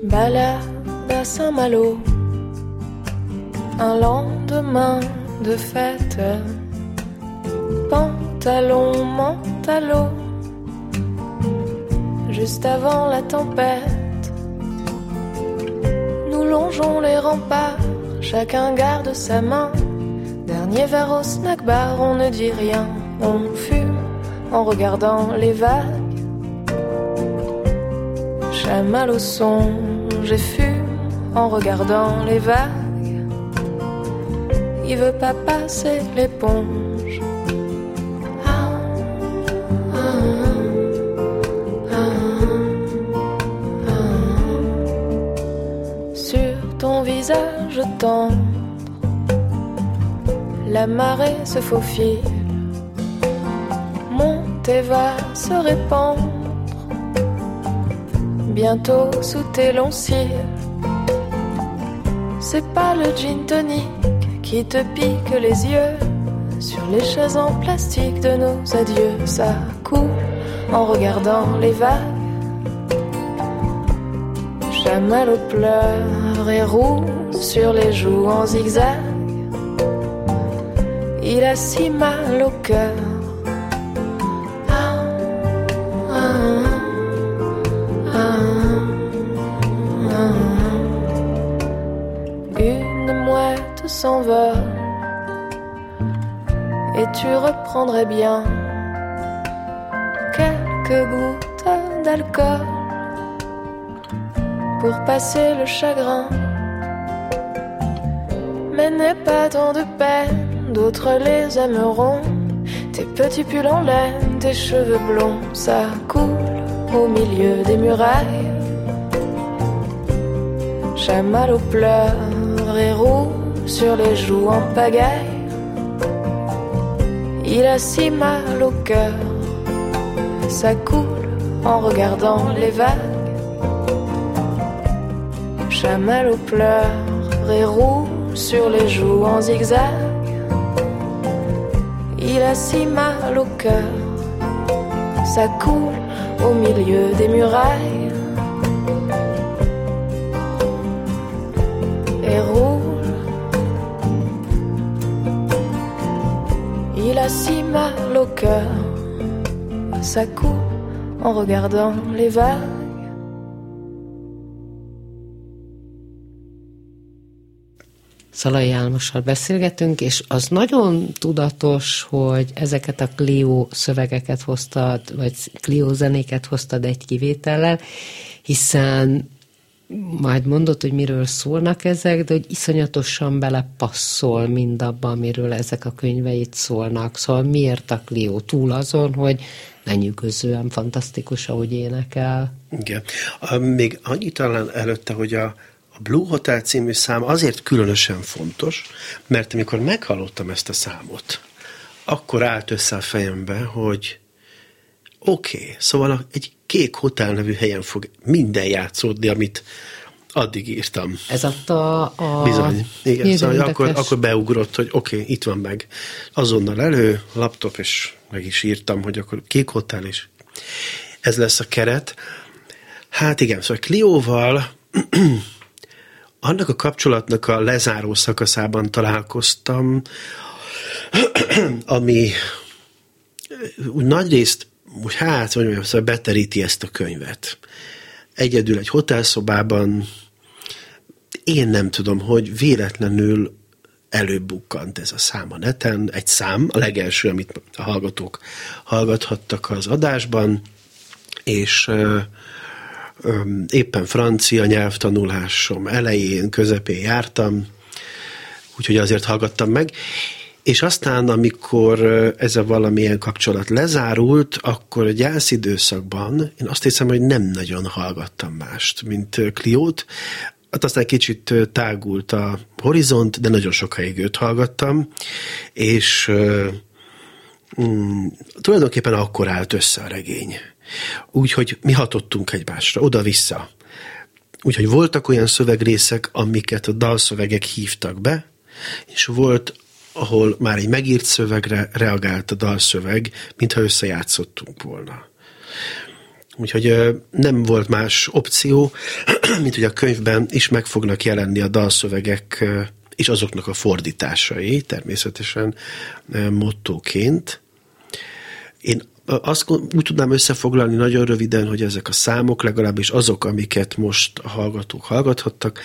Balade à Saint-Malo, un lendemain de fête. Pantalon, mentalo, juste avant la tempête. Nous longeons les remparts, chacun garde sa main. Dernier verre au snack bar, on ne dit rien, on fume en regardant les vagues. Chamal au son j'ai fume en regardant les vagues. Il veut pas passer l'éponge. Sur ton visage tendre, la marée se faufile. Monter va se répandre bientôt sous tes longs cils. C'est pas le gin tonic qui te pique les yeux sur les chaises en plastique de nos adieux. Ça coule en regardant les vagues. Chamallow pleure et roule sur les joues en zigzag. Il a si mal au cœur et tu reprendrais bien quelques gouttes d'alcool pour passer le chagrin. Mais n'aie pas tant de peine, d'autres les aimeront. Tes petits pulls en laine, tes cheveux blonds, ça coule au milieu des murailles. Chamallow pleure et roule sur les joues en pagaille. Il a si mal au cœur, ça coule en regardant les vagues. Chamallow pleure et roule sur les joues en zigzag. Il a si mal au cœur, ça coule au milieu des murailles. A si mal au cœur, ça coule en regardant les vagues. Szalai Álmossal beszélgetünk, és az nagyon tudatos, hogy ezeket a Clio szövegeket hoztad, vagy Clio zenéket hoztad egy kivétellel, hiszen majd mondod, hogy miről szólnak ezek, de hogy iszonyatosan belepasszol mindabba, amiről ezek a könyveit szólnak. Szóval miért a Clio? Túl azon, hogy lenyűgözően fantasztikus, ahogy énekel. Igen. Még annyit talán előtte, hogy a, a Blue Hotel című szám azért különösen fontos, mert amikor meghallottam ezt a számot, akkor állt össze a fejembe, hogy oké, okay, szóval egy kék hotel nevű helyen fog minden játszódni, amit addig írtam. Ez adta a... Bizony. Igen, szóval akkor, akkor beugrott, hogy oké, okay, itt van meg. Azonnal elő, laptop, és meg is írtam, hogy akkor kék hotel is. Ez lesz a keret. Hát igen, szóval Clióval annak a kapcsolatnak a lezáró szakaszában találkoztam, ami úgy nagy úgy hát, hogy mondjam, szóval beteríti ezt a könyvet. Egyedül egy hotelszobában, én nem tudom, hogy véletlenül előbukkant ez a szám a neten, egy szám, a legelső, amit a hallgatók hallgathattak az adásban, és ö, ö, éppen francia nyelvtanulásom elején, közepén jártam, úgyhogy azért hallgattam meg, és aztán, amikor ez a valamilyen kapcsolat lezárult, akkor a gyász időszakban én azt hiszem, hogy nem nagyon hallgattam mást, mint Kliót. Hát aztán kicsit tágult a horizont, de nagyon sokáig őt hallgattam, és mm, tulajdonképpen akkor állt össze a regény. Úgyhogy mi hatottunk egymásra, oda-vissza. Úgyhogy voltak olyan szövegrészek, amiket a dalszövegek hívtak be, és volt ahol már egy megírt szövegre reagált a dalszöveg, mintha összejátszottunk volna. Úgyhogy nem volt más opció, mint hogy a könyvben is meg fognak jelenni a dalszövegek és azoknak a fordításai, természetesen mottóként. Én azt úgy tudnám összefoglalni nagyon röviden, hogy ezek a számok, legalábbis azok, amiket most a hallgatók hallgathattak,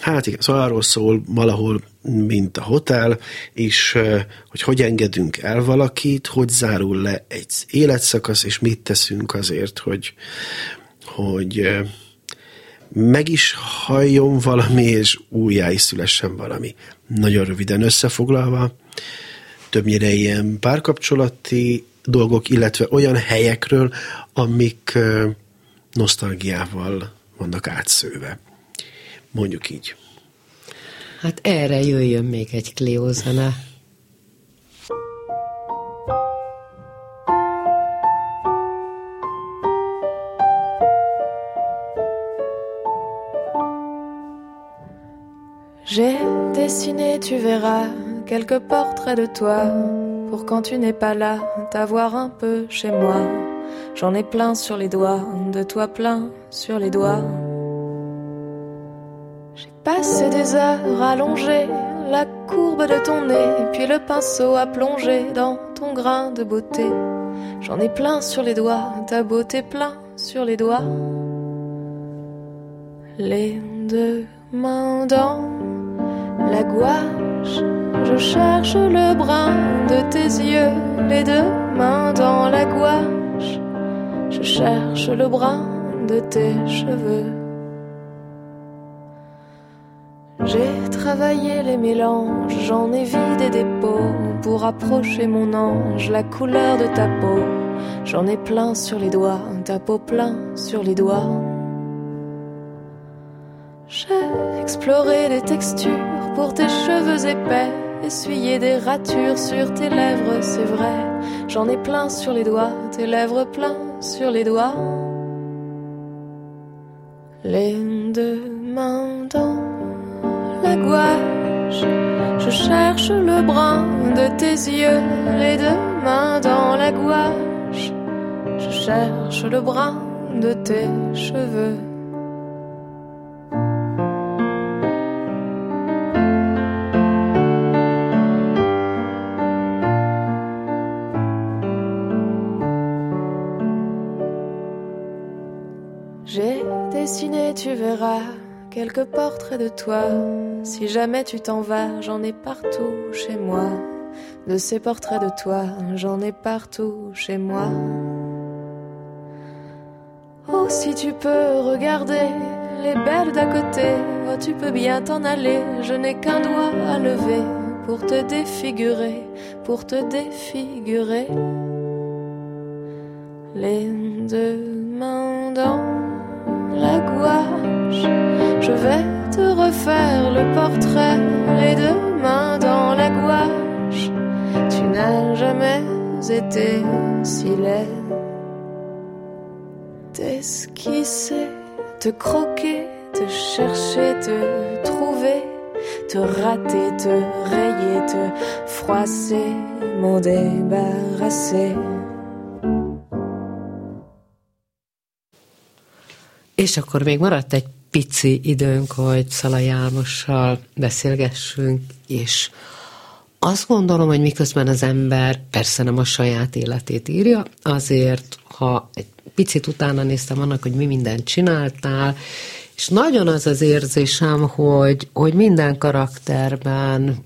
Hát igen, szóval arról szól valahol, mint a hotel, és hogy hogy engedünk el valakit, hogy zárul le egy életszakasz, és mit teszünk azért, hogy, hogy meg is halljon valami, és újjá is szülessen valami. Nagyon röviden összefoglalva, többnyire ilyen párkapcsolati dolgok, illetve olyan helyekről, amik nosztalgiával vannak átszőve. Mondjuk így. Hát erre jöjjön még egy Clio zene. J'ai dessiné, tu verras, quelques portraits de toi, pour quand tu n'es pas là, t'avoir un peu chez moi. J'en ai plein sur les doigts, de toi plein sur les doigts. Passer des heures allongées, la courbe de ton nez, puis le pinceau à plonger dans ton grain de beauté. J'en ai plein sur les doigts, ta beauté plein sur les doigts. Les deux mains dans la gouache, je cherche le brin de tes yeux, les deux mains dans la gouache, je cherche le brin de tes cheveux. J'ai travaillé les mélanges, j'en ai vidé des pots pour approcher mon ange, la couleur de ta peau. J'en ai plein sur les doigts, ta peau plein sur les doigts. J'ai exploré les textures pour tes cheveux épais, essuyé des ratures sur tes lèvres, c'est vrai. J'en ai plein sur les doigts, tes lèvres plein sur les doigts. Les deux mains dans la gouache. Je cherche le brin de tes yeux, les deux mains dans la gouache. Je cherche le brin de tes cheveux. J'ai dessiné, tu verras, quelques portraits de toi. Si jamais tu t'en vas, j'en ai partout chez moi. De ces portraits de toi, j'en ai partout chez moi. Oh, si tu peux regarder les belles d'à côté, oh, tu peux bien t'en aller. Je n'ai qu'un doigt à lever pour te défigurer, pour te défigurer. Les deux mains dans la gouache, je vais te refaire le portrait, les deux dans la gouache. Tu n'as jamais été si laid. T'esquisser, te croquer, te chercher, te trouver, te rater, te rayer, te froisser, m'en débarrasser. Pici időnk, hogy Szala Jánossal beszélgessünk, és azt gondolom, hogy miközben az ember persze nem a saját életét írja, azért, ha egy picit utána néztem annak, hogy mi mindent csináltál, és nagyon az az érzésem, hogy, hogy minden karakterben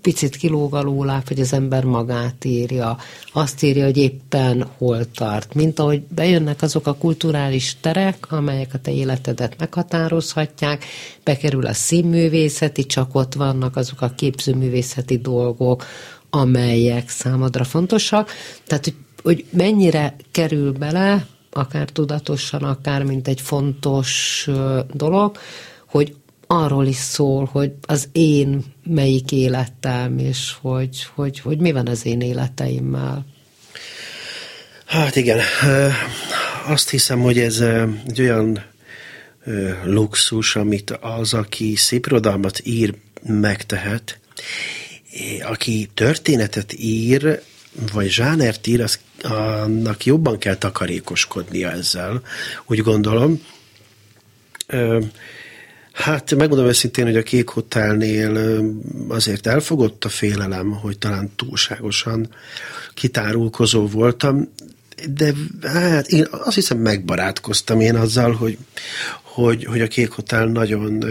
picit kilóg alóláb, hogy az ember magát írja, azt írja, hogy éppen hol tart, mint ahogy bejönnek azok a kulturális terek, amelyek a te életedet meghatározhatják, bekerül a színművészeti, csak ott vannak azok a képzőművészeti dolgok, amelyek számodra fontosak. Tehát, hogy, hogy mennyire kerül bele, akár tudatosan, akár mint egy fontos dolog, hogy arról is szól, hogy az én melyik életem, és hogy, hogy, hogy mi van az én életeimmel. Hát igen, azt hiszem, hogy ez egy olyan luxus, amit az, aki szépirodalmat ír, megtehet, aki történetet ír, vagy zsánert ír, az, annak jobban kell takarékoskodnia ezzel, úgy gondolom. Hát megmondom őszintén, hogy a Kék Hotelnél azért elfogott a félelem, hogy talán túlságosan kitárulkozó voltam, de hát én azt hiszem megbarátkoztam én azzal, hogy, hogy, hogy a Kék Hotel nagyon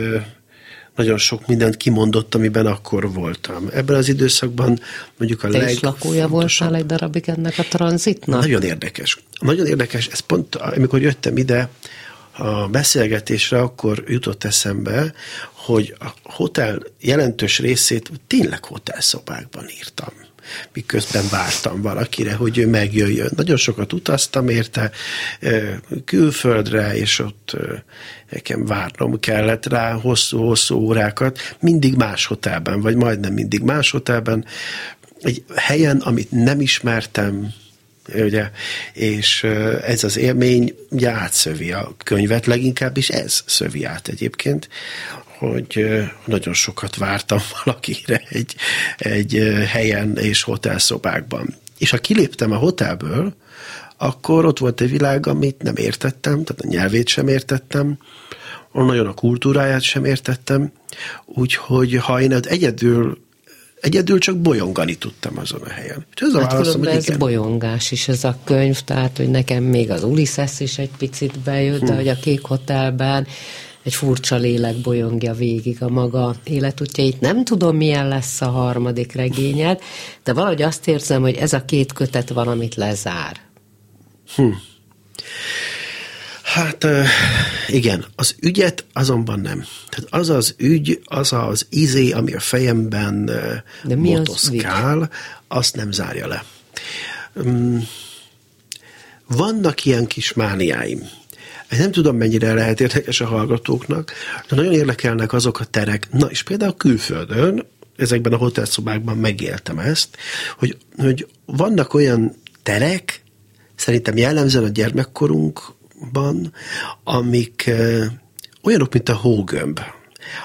nagyon sok mindent kimondott, amiben akkor voltam. Ebben az időszakban mondjuk a Te leg... is lakója voltál egy darabig ennek a tranzitnak? Nagyon érdekes. Nagyon érdekes, ez pont, amikor jöttem ide, a beszélgetésre akkor jutott eszembe, hogy a hotel jelentős részét tényleg hotelszobákban írtam miközben vártam valakire, hogy ő megjöjjön. Nagyon sokat utaztam érte külföldre, és ott nekem várnom kellett rá hosszú-hosszú órákat, mindig más hotelben, vagy majdnem mindig más hotelben, egy helyen, amit nem ismertem, ugye, és ez az élmény ugye átszövi a könyvet, leginkább is ez szövi át egyébként, hogy nagyon sokat vártam valakire egy, egy helyen és hotelszobákban. És ha kiléptem a hotelből, akkor ott volt egy világ, amit nem értettem, tehát a nyelvét sem értettem, nagyon a kultúráját sem értettem, úgyhogy ha én egyedül Egyedül csak bolyongani tudtam azon a helyen. És ez a hát válaszom, hogy ez igen. bolyongás is ez a könyv, tehát hogy nekem még az Ulysses is egy picit bejött, hm. de hogy a Kék Hotelben egy furcsa lélek bolyongja végig a maga életútjait. Nem tudom, milyen lesz a harmadik regényed, de valahogy azt érzem, hogy ez a két kötet valamit lezár. Hm. Hát igen, az ügyet azonban nem. Tehát az az ügy, az az izé, ami a fejemben De mi motoszkál, az azt nem zárja le. Mm, vannak ilyen kis mániáim. Nem tudom, mennyire lehet érdekes a hallgatóknak, de nagyon érdekelnek azok a terek, na és például külföldön, ezekben a hotelszobákban megéltem ezt, hogy, hogy vannak olyan terek, szerintem jellemzően a gyermekkorunk ban, amik olyanok, mint a hógömb,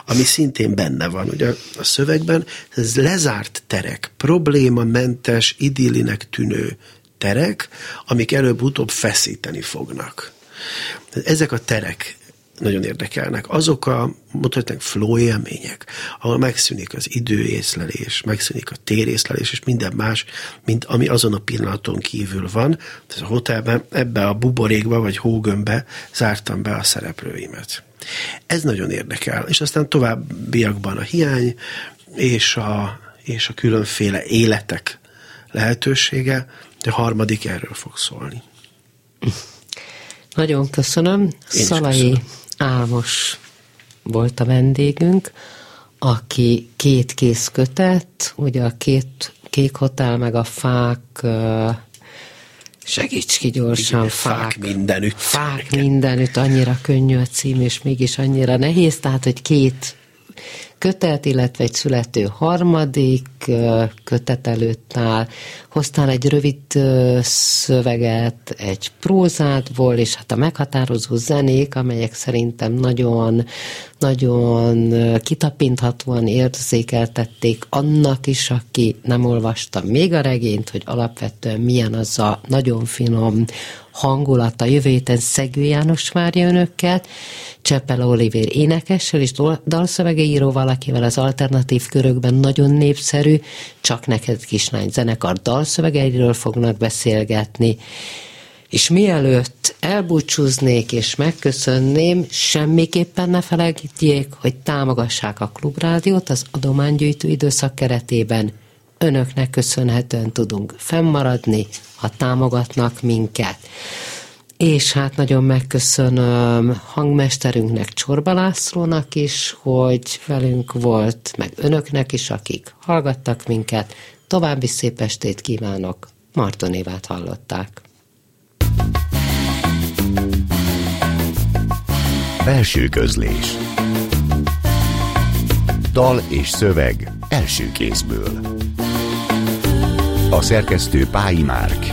ami szintén benne van. Ugye a szövegben ez lezárt terek, problémamentes, idillinek tűnő terek, amik előbb-utóbb feszíteni fognak. Ezek a terek nagyon érdekelnek. Azok a, mondhatnánk, flow élmények, ahol megszűnik az időészlelés, megszűnik a térészlelés, és minden más, mint ami azon a pillanaton kívül van. Tehát a hotelben, ebbe a buborékba vagy hógömbbe zártam be a szereplőimet. Ez nagyon érdekel. És aztán továbbiakban a hiány és a, és a különféle életek lehetősége, de a harmadik erről fog szólni. Nagyon köszönöm. Én Szalai köszönöm. Álmos volt a vendégünk, aki két kész kötet, ugye a két kék hotel, meg a fák, segíts ki gyorsan, Igen, fák, fák mindenütt. Fák mindenütt, annyira könnyű a cím, és mégis annyira nehéz, tehát, hogy két kötet, illetve egy születő harmadik kötet előtt áll. Hoztál egy rövid szöveget, egy prózádból, és hát a meghatározó zenék, amelyek szerintem nagyon, nagyon kitapinthatóan érzékeltették annak is, aki nem olvasta még a regényt, hogy alapvetően milyen az a nagyon finom hangulata. Jövő héten Szegő János várja önöket, Cseppel Oliver énekessel és dalszövegeíróval, akivel az alternatív körökben nagyon népszerű, csak neked kislány zenekar dalszövegeiről fognak beszélgetni. És mielőtt elbúcsúznék és megköszönném, semmiképpen ne felejtjék, hogy támogassák a Klubrádiót az adománygyűjtő időszak keretében. Önöknek köszönhetően tudunk fennmaradni, ha támogatnak minket. És hát nagyon megköszönöm hangmesterünknek, Csorba Lászlónak is, hogy velünk volt, meg önöknek is, akik hallgattak minket. További szép estét kívánok! Marton Évát hallották. Belső közlés Dal és szöveg első kézből A szerkesztő Pályi Márk.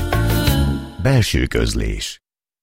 Belső közlés